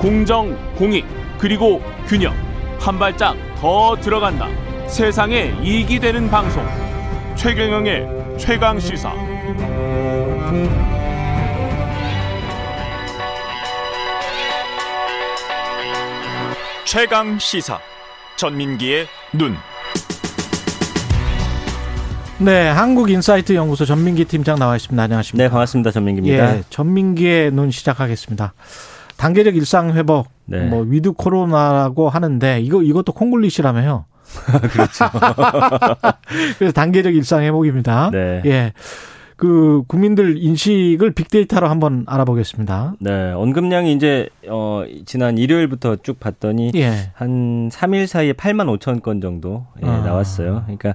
공정, 공익, 그리고 균형. 한 발짝 더 들어간다. 세상에 이익이 되는 방송. 최경영의 최강 시사. 최강 시사. 전민기의 눈. 네, 한국인사이트 연구소 전민기 팀장 나와 있습니다. 안녕하십니까? 네, 반갑습니다. 전민기입니다. 예, 전민기의 눈 시작하겠습니다. 단계적 일상 회복, 네. 뭐 with 코로나라고 하는데 이거 이것도 콩글리시라며요. 그렇죠. 그래서 단계적 일상 회복입니다. 네. 예. 그 국민들 인식을 빅데이터로 한번 알아보겠습니다. 네, 언급량이 이제 어 지난 일요일부터 쭉 봤더니 예. 한 3일 사이에 8만 5천 건 정도 예, 아. 나왔어요. 그러니까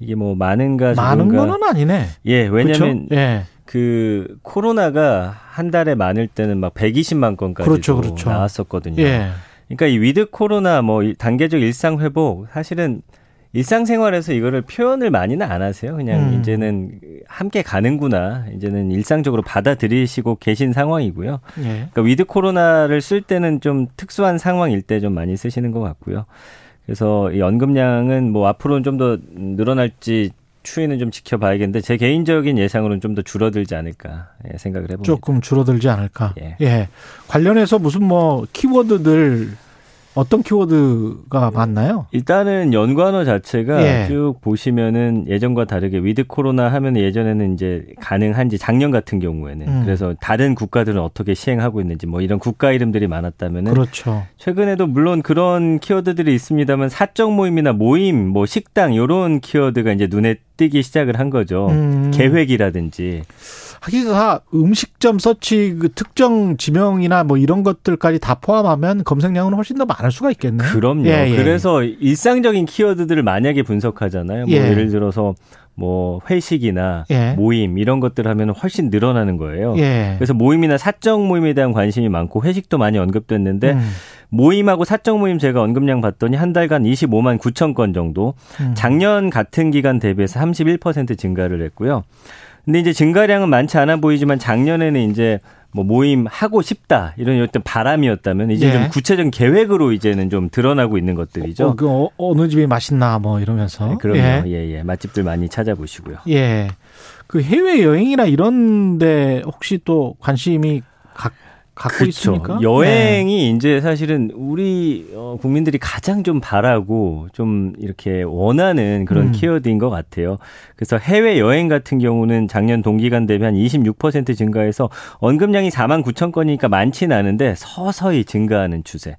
이게 뭐 많은가 많은 적은가 거는 아니네. 예, 왜냐면? 예. 그 코로나가 한 달에 많을 때는 막 120만 건까지 그렇죠, 그렇죠. 나왔었거든요. 예. 그러니까 이 with 코로나 뭐이 단계적 일상 회복 사실은 일상생활에서 이거를 표현을 많이는 안 하세요. 그냥 음. 이제는 함께 가는구나. 이제는 일상적으로 받아들이시고 계신 상황이고요. 예. 그러니까 with 코로나를 쓸 때는 좀 특수한 상황일 때 좀 많이 쓰시는 것 같고요. 그래서 이 언급량은 뭐 앞으로는 좀 더 늘어날지 추이는 좀 지켜봐야겠는데 제 개인적인 예상으로는 좀 더 줄어들지 않을까 예, 생각을 해봅니다. 조금 줄어들지 않을까. 예. 예. 관련해서 무슨 뭐 키워드들 어떤 키워드가 많나요? 일단은 연관어 자체가 예. 쭉 보시면은 예전과 다르게 위드 코로나 하면 예전에는 이제 가능한지 작년 같은 경우에는 음. 그래서 다른 국가들은 어떻게 시행하고 있는지 뭐 이런 국가 이름들이 많았다면은 그렇죠. 최근에도 물론 그런 키워드들이 있습니다만 사적 모임이나 모임, 뭐 식당 요런 키워드가 이제 눈에 띄기 시작을 한 거죠. 음. 계획이라든지 다 음식점 서치 그 특정 지명이나 뭐 이런 것들까지 다 포함하면 검색량은 훨씬 더 많을 수가 있겠네요. 그럼요. 예, 예. 그래서 일상적인 키워드들을 만약에 분석하잖아요. 뭐 예. 예를 들어서 뭐 회식이나 예. 모임 이런 것들 하면 훨씬 늘어나는 거예요. 예. 그래서 모임이나 사적 모임에 대한 관심이 많고 회식도 많이 언급됐는데 음. 모임하고 사적 모임 제가 언급량 봤더니 한 달간 25만 9천 건 정도 음. 작년 같은 기간 대비해서 31% 증가를 했고요. 근데 이제 증가량은 많지 않아 보이지만 작년에는 이제 뭐 모임 하고 싶다 이런 어떤 바람이었다면 이제 예. 좀 구체적인 계획으로 이제는 좀 드러나고 있는 것들이죠. 어, 그 어, 어느 집이 맛있나 뭐 이러면서. 네, 그럼요. 예. 예, 예. 맛집들 많이 찾아보시고요. 예. 그 해외 여행이나 이런데 혹시 또 관심이 가, 갖고 있습니까? 네. 여행이 이제 사실은 우리 어, 국민들이 가장 좀 바라고 좀 이렇게 원하는 그런 음. 키워드인 것 같아요. 그래서 해외 여행 같은 경우는 작년 동기간 대비 한 26% 증가해서 언급량이 4만 9천 건이니까 많지는 않은데 서서히 증가하는 추세.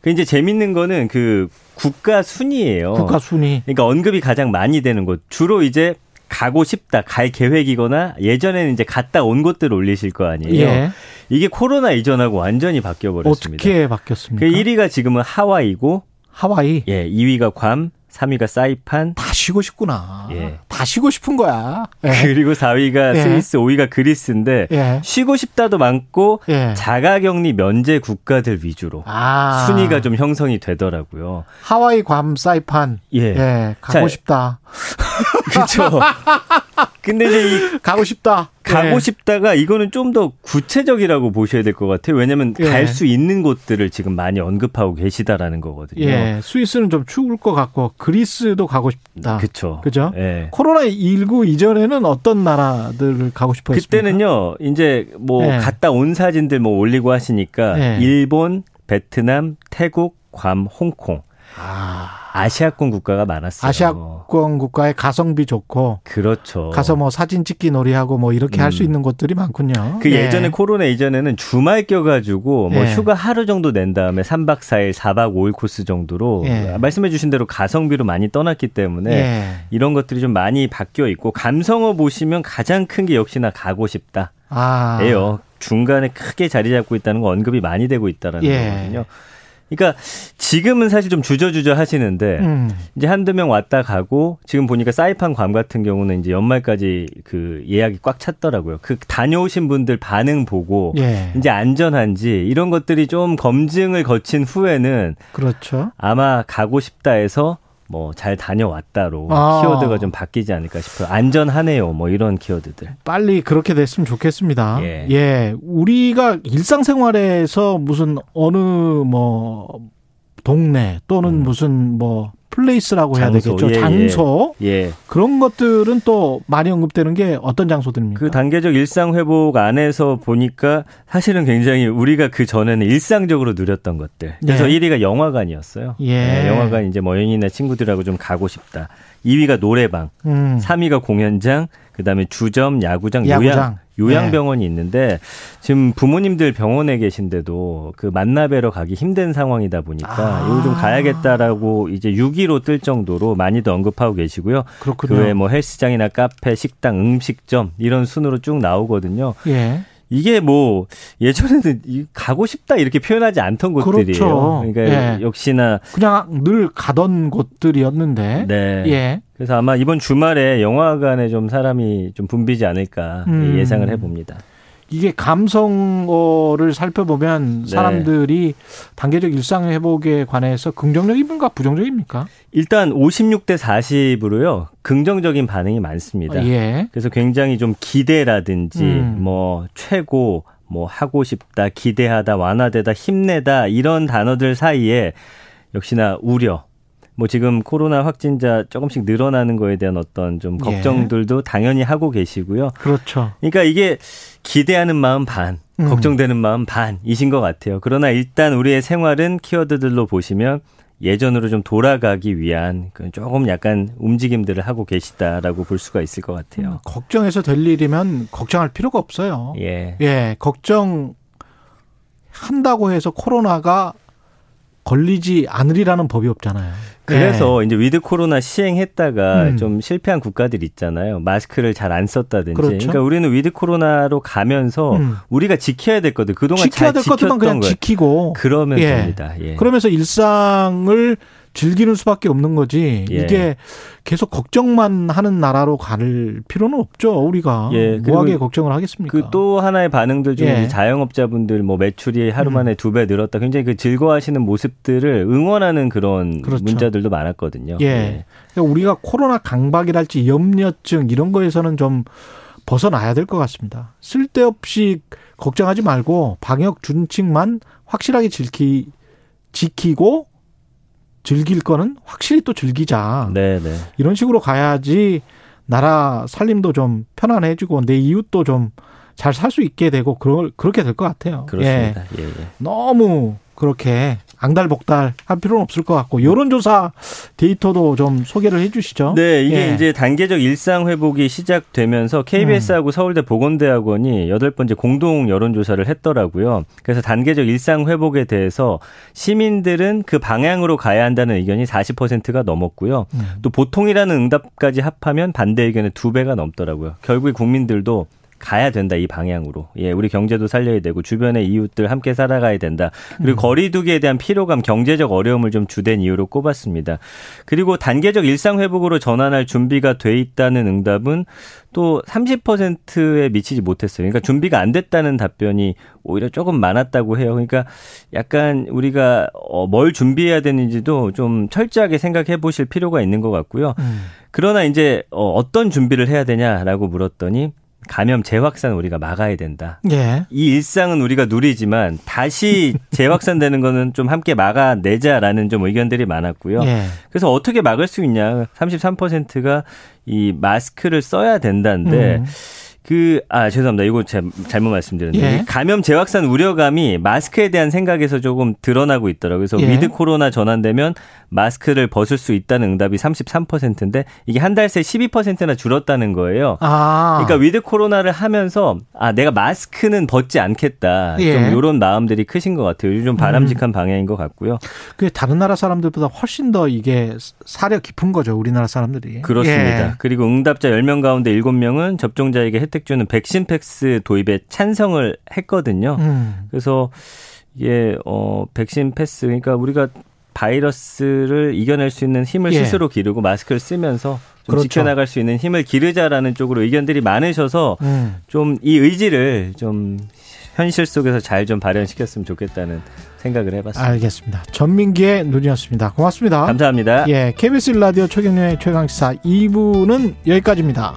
그 이제 재밌는 거는 그 국가 순위예요. 국가 순위. 그러니까 언급이 가장 많이 되는 곳. 주로 이제 가고 싶다, 갈 계획이거나 예전에는 이제 갔다 온 곳들 올리실 거 아니에요. 예. 이게 코로나 이전하고 완전히 바뀌어 버렸습니다. 어떻게 바뀌었습니까? 그 1위가 지금은 하와이고, 하와이. 예, 2위가 괌, 3위가 사이판, 다 쉬고 싶구나. 예. 다 쉬고 싶은 거야. 예. 그리고 4위가 예. 스위스, 5위가 그리스인데 예. 쉬고 싶다도 많고 예. 자가격리 면제 국가들 위주로 아. 순위가 좀 형성이 되더라고요. 하와이, 괌, 사이판. 예. 예. 가고 자, 싶다. 그렇죠. 근데 이제 이 가고 싶다. 가고 예. 싶다가 이거는 좀 더 구체적이라고 보셔야 될 것 같아요. 왜냐하면 예. 갈수 있는 곳들을 지금 많이 언급하고 계시다라는 거거든요. 예. 스위스는 좀 추울 것 같고 그리스도 가고 싶다. 그렇죠. 그죠? 예. 코로나 19 이전에는 어떤 나라들을 가고 싶어 했습니까? 그때는요, 이제 뭐 예. 갔다 온 사진들 뭐 올리고 하시니까 예. 일본, 베트남, 태국, 괌, 홍콩 아, 아시아권 국가가 많았어요. 아시아권 국가의 가성비 좋고 그렇죠. 가서 뭐 사진 찍기 놀이하고 뭐 이렇게 할수 음. 있는 곳들이 많군요. 그 예. 예전에 코로나 이전에는 주말 껴가지고 뭐 예. 휴가 하루 정도 낸 다음에 3박 4일, 4박 5일 코스 정도로 예. 말씀해 주신 대로 가성비로 많이 떠났기 때문에 예. 이런 것들이 좀 많이 바뀌어 있고 감성어 보시면 가장 큰 게 역시나 가고 싶다. 아. 예요. 중간에 크게 자리 잡고 있다는 거 언급이 많이 되고 있다라는 예. 거거든요. 그러니까 지금은 사실 좀 주저주저 하시는데 음. 이제 한두 명 왔다 가고 지금 보니까 사이판 괌 같은 경우는 이제 연말까지 그 예약이 꽉 찼더라고요. 그 다녀오신 분들 반응 보고 예. 이제 안전한지 이런 것들이 좀 검증을 거친 후에는 그렇죠. 아마 가고 싶다 해서 뭐 잘 다녀왔다로 아. 키워드가 좀 바뀌지 않을까 싶어요. 안전하네요. 뭐 이런 키워드들. 빨리 그렇게 됐으면 좋겠습니다. 예. 예. 우리가 일상생활에서 무슨 어느 뭐 동네 또는 음. 무슨 뭐 플레이스라고 장소, 해야 되겠죠. 예, 예, 장소. 예. 그런 것들은 또 많이 언급되는 게 어떤 장소들입니까? 그 단계적 일상 회복 안에서 보니까 사실은 굉장히 우리가 그 전에는 일상적으로 누렸던 것들. 그래서 예. 1위가 영화관이었어요. 예. 네, 영화관 이제 뭐 연인이나 친구들하고 좀 가고 싶다. 2위가 노래방, 음. 3위가 공연장, 그다음에 주점, 야구장, 야구장. 요양 요양병원이 네. 있는데 지금 부모님들 병원에 계신데도 그 만나뵈러 가기 힘든 상황이다 보니까 아. 이거 좀 가야겠다라고 이제 6위로 뜰 정도로 많이도 언급하고 계시고요. 그렇군요. 그 외에 뭐 헬스장이나 카페, 식당, 음식점 이런 순으로 쭉 나오거든요. 예. 이게 뭐 예전에는 가고 싶다 이렇게 표현하지 않던 곳들이에요. 그렇죠. 그러니까 예. 역시나 그냥 늘 가던 곳들이었는데. 네. 예. 그래서 아마 이번 주말에 영화관에 좀 사람이 좀 붐비지 않을까 음. 예상을 해봅니다. 이게 감성어를 살펴보면 네. 사람들이 네. 단계적 일상 회복에 관해서 긍정적인가 부정적입니까? 일단 56대 40으로요. 긍정적인 반응이 많습니다. 예. 그래서 굉장히 좀 기대라든지 음. 뭐 최고 뭐 하고 싶다, 기대하다, 완화되다, 힘내다 이런 단어들 사이에 역시나 우려 뭐 지금 코로나 확진자 조금씩 늘어나는 거에 대한 어떤 좀 예. 걱정들도 예. 당연히 하고 계시고요. 그렇죠. 그러니까 이게 기대하는 마음 반, 음. 걱정되는 마음 반이신 것 같아요. 그러나 일단 우리의 생활은 키워드들로 보시면 예전으로 좀 돌아가기 위한 그 조금 약간 움직임들을 하고 계시다라고 볼 수가 있을 것 같아요. 음, 걱정해서 될 일이면 걱정할 필요가 없어요. 예. 예, 걱정 한다고 해서 코로나가 걸리지 않으리라는 법이 없잖아요. 그래서 네. 이제 위드 코로나 시행했다가 음. 좀 실패한 국가들 있잖아요. 마스크를 잘 안 썼다든지. 그렇죠. 그러니까 우리는 위드 코로나로 가면서 음. 우리가 지켜야 될 것들 그동안 지켜야 될 것들만 그냥 지키고 그러면 예. 됩니다. 예. 그러면서 일상을 즐기는 수밖에 없는 거지. 예. 이게 계속 걱정만 하는 나라로 갈 필요는 없죠. 우리가 예. 뭐하게 걱정을 하겠습니까? 그 또 하나의 반응들 중에 예. 자영업자분들 뭐 매출이 하루 만에 음. 두배 늘었다. 굉장히 그 즐거워하시는 모습들을 응원하는 그런 그렇죠. 문자들도 많았거든요. 예. 예. 그러니까 우리가 코로나 강박이랄지 염려증 이런 거에서는 좀 벗어나야 될 것 같습니다. 쓸데없이 걱정하지 말고 방역 준칙만 확실하게 지키, 지키고 즐길 거는 확실히 또 즐기자. 네네. 네. 이런 식으로 가야지 나라 살림도 좀 편안해지고 내 이웃도 좀 잘 살 수 있게 되고 그럴 그렇게 될 것 같아요. 그렇습니다. 예. 예, 예. 너무 그렇게 앙달복달 할 필요는 없을 것 같고 여론조사 데이터도 좀 소개를 해주시죠. 네, 이게 예. 이제 단계적 일상 회복이 시작되면서 KBS하고 음. 서울대 보건대학원이 여덟 번째 공동 여론조사를 했더라고요. 그래서 단계적 일상 회복에 대해서 시민들은 그 방향으로 가야 한다는 의견이 40%가 넘었고요. 음. 또 보통이라는 응답까지 합하면 반대 의견의 두 배가 넘더라고요. 결국에 국민들도 가야 된다 이 방향으로. 예, 우리 경제도 살려야 되고 주변의 이웃들 함께 살아가야 된다. 그리고 음. 거리두기에 대한 피로감, 경제적 어려움을 좀 주된 이유로 꼽았습니다. 그리고 단계적 일상 회복으로 전환할 준비가 돼 있다는 응답은 또 30%에 미치지 못했어요. 그러니까 준비가 안 됐다는 답변이 오히려 조금 많았다고 해요. 그러니까 약간 우리가 어, 뭘 준비해야 되는지도 좀 철저하게 생각해 보실 필요가 있는 것 같고요. 음. 그러나 이제 어, 어떤 준비를 해야 되냐라고 물었더니 감염 재확산 우리가 막아야 된다. 예. 이 일상은 우리가 누리지만 다시 재확산되는 거는 좀 함께 막아내자라는 좀 의견들이 많았고요. 예. 그래서 어떻게 막을 수 있냐? 33%가 이 마스크를 써야 된다는데 음. 그, 아, 죄송합니다. 이거 제, 잘못 말씀드렸는데. 예. 감염 재확산 우려감이 마스크에 대한 생각에서 조금 드러나고 있더라고요. 그래서 예. 위드 코로나 전환되면 마스크를 벗을 수 있다는 응답이 33%인데 이게 한 달 새 12%나 줄었다는 거예요. 아. 그러니까 위드 코로나를 하면서 아, 내가 마스크는 벗지 않겠다. 예. 좀 이런 마음들이 크신 것 같아요. 요즘 바람직한 음. 방향인 것 같고요. 그 다른 나라 사람들보다 훨씬 더 이게 사려 깊은 거죠. 우리나라 사람들이. 그렇습니다. 예. 그리고 응답자 10명 가운데 7명은 접종자에게 혜택 주는 백신 패스 도입에 찬성을 했거든요. 음. 그래서 이게 어 백신 패스 그러니까 우리가 바이러스를 이겨낼 수 있는 힘을 예. 스스로 기르고 마스크를 쓰면서 좀 그렇죠. 지켜나갈 수 있는 힘을 기르자라는 쪽으로 의견들이 많으셔서 음. 좀이 의지를 좀 현실 속에서 잘 좀 발현시켰으면 좋겠다는 생각을 해봤습니다. 알겠습니다. 전민기의 눈이었습니다. 고맙습니다. 감사합니다. 예, KBS 라디오 최경련의 최강시사 2부는 여기까지입니다.